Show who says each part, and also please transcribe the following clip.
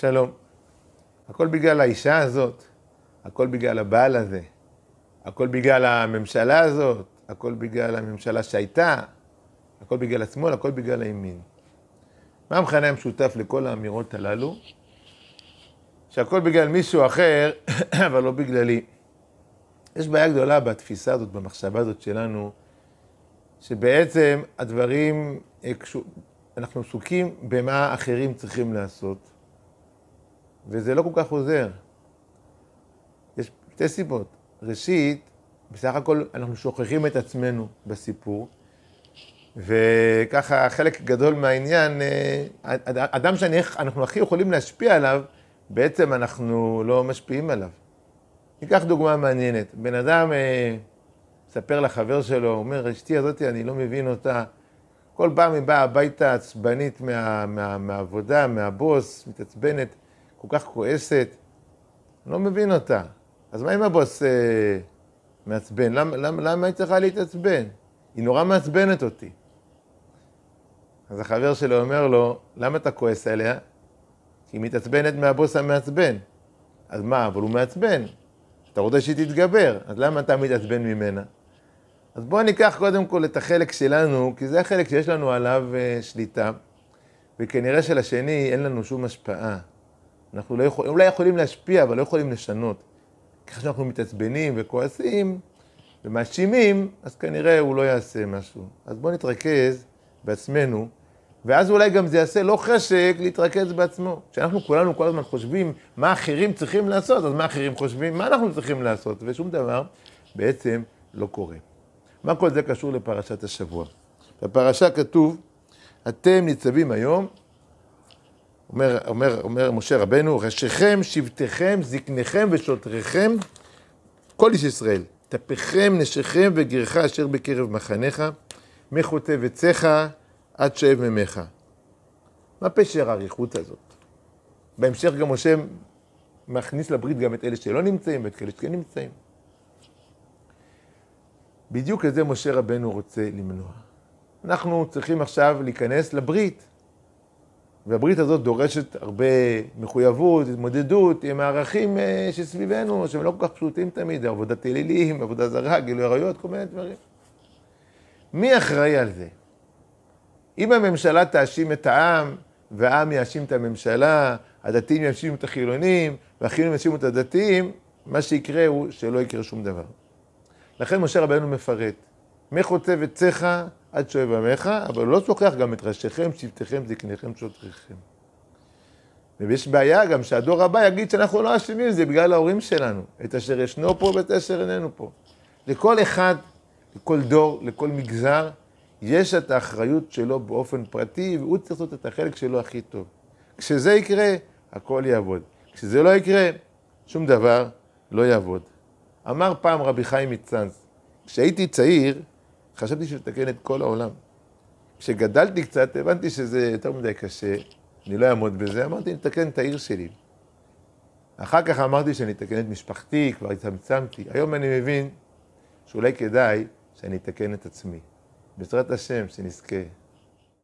Speaker 1: שלום. הכל בגלל האישה הזאת, הכל בגלל הבעל הזה, הכל בגלל הממשלה הזאת, הכל בגלל הממשלה שהייתה, הכל בגלל השמאל, הכל בגלל הימין. מה המכנה המשותף לכל האמירות הללו? שהכל בגלל מישהו אחר, אבל לא בגללי. יש בעיה גדולה בתפיסה הזאת, במחשבה הזאת שלנו, שבעצם הדברים, אה, אנחנו עסוקים במה אחרים צריכים לעשות, וזה לא כל כך עוזר. יש שתי סיבות. ראשית, בסך הכל אנחנו שוכחים את עצמנו בסיפור, וככה חלק גדול מהעניין, אה, אדם שאנחנו הכי יכולים להשפיע עליו, בעצם אנחנו לא משפיעים עליו. ניקח דוגמה מעניינת. בן אדם אה, מספר לחבר שלו, אומר, אשתי הזאת, אני לא מבין אותה. כל פעם היא באה הביתה עצבנית מה, מה, מהעבודה, מהבוס, מתעצבנת, כל כך כועסת. אני לא מבין אותה. אז מה אם הבוס אה, מעצבן? למה, למה, למה היא צריכה להתעצבן? היא נורא מעצבנת אותי. אז החבר שלו אומר לו, למה אתה כועס עליה? כי היא מתעצבנת מהבוס המעצבן. אז מה, אבל הוא מעצבן. אתה רוצה שהיא תתגבר, אז למה אתה מתעצבן ממנה? אז בואו ניקח קודם כל את החלק שלנו, כי זה החלק שיש לנו עליו uh, שליטה, וכנראה שלשני אין לנו שום השפעה. אנחנו לא יכול, אולי יכולים להשפיע, אבל לא יכולים לשנות. ככה שאנחנו מתעצבנים וכועסים ומאשימים, אז כנראה הוא לא יעשה משהו. אז בואו נתרכז בעצמנו. ואז אולי גם זה יעשה לא חשק להתרכז בעצמו. כשאנחנו כולנו כל הזמן חושבים מה אחרים צריכים לעשות, אז מה אחרים חושבים, מה אנחנו צריכים לעשות, ושום דבר בעצם לא קורה. מה כל זה קשור לפרשת השבוע? בפרשה כתוב, אתם ניצבים היום, אומר, אומר, אומר משה רבנו, ראשיכם, שבטיכם, זקניכם ושוטריכם, כל איש ישראל, טפיכם, נשיכם וגרך אשר בקרב מחניך, מחוטב עציך, עד שאב ממך. מה פשר האריכות הזאת? בהמשך גם משה מכניס לברית גם את אלה שלא נמצאים ואת אלה שכן נמצאים. בדיוק את זה משה רבנו רוצה למנוע. אנחנו צריכים עכשיו להיכנס לברית, והברית הזאת דורשת הרבה מחויבות, התמודדות עם הערכים אה, שסביבנו, שהם לא כל כך פשוטים תמיד, עבודת אלילים, עבודה זרה, גילוי עריות, כל מיני דברים. מי אחראי על זה? אם הממשלה תאשים את העם, והעם יאשים את הממשלה, הדתיים יאשימו את החילונים, והחילונים יאשימו את הדתיים, מה שיקרה הוא שלא יקרה שום דבר. לכן משה רבנו מפרט, מחוצב עציך עד שואב עמך, אבל לא שוכח גם את ראשיכם, שבטיכם, זקניכם, שוטריכם. ויש בעיה גם שהדור הבא יגיד שאנחנו לא אשמים, זה בגלל ההורים שלנו, את אשר ישנו פה ואת אשר איננו פה. לכל אחד, לכל דור, לכל מגזר, יש את האחריות שלו באופן פרטי, והוא צריך לעשות את החלק שלו הכי טוב. כשזה יקרה, הכל יעבוד. כשזה לא יקרה, שום דבר לא יעבוד. אמר פעם רבי חיים מצאנז, כשהייתי צעיר, חשבתי שלתקן את כל העולם. כשגדלתי קצת, הבנתי שזה יותר מדי קשה, אני לא אעמוד בזה, אמרתי, נתקן את העיר שלי. אחר כך אמרתי שאני אתקן את משפחתי, כבר הצטמצמתי. היום אני מבין שאולי כדאי שאני אתקן את עצמי. בעזרת השם, שנזכה.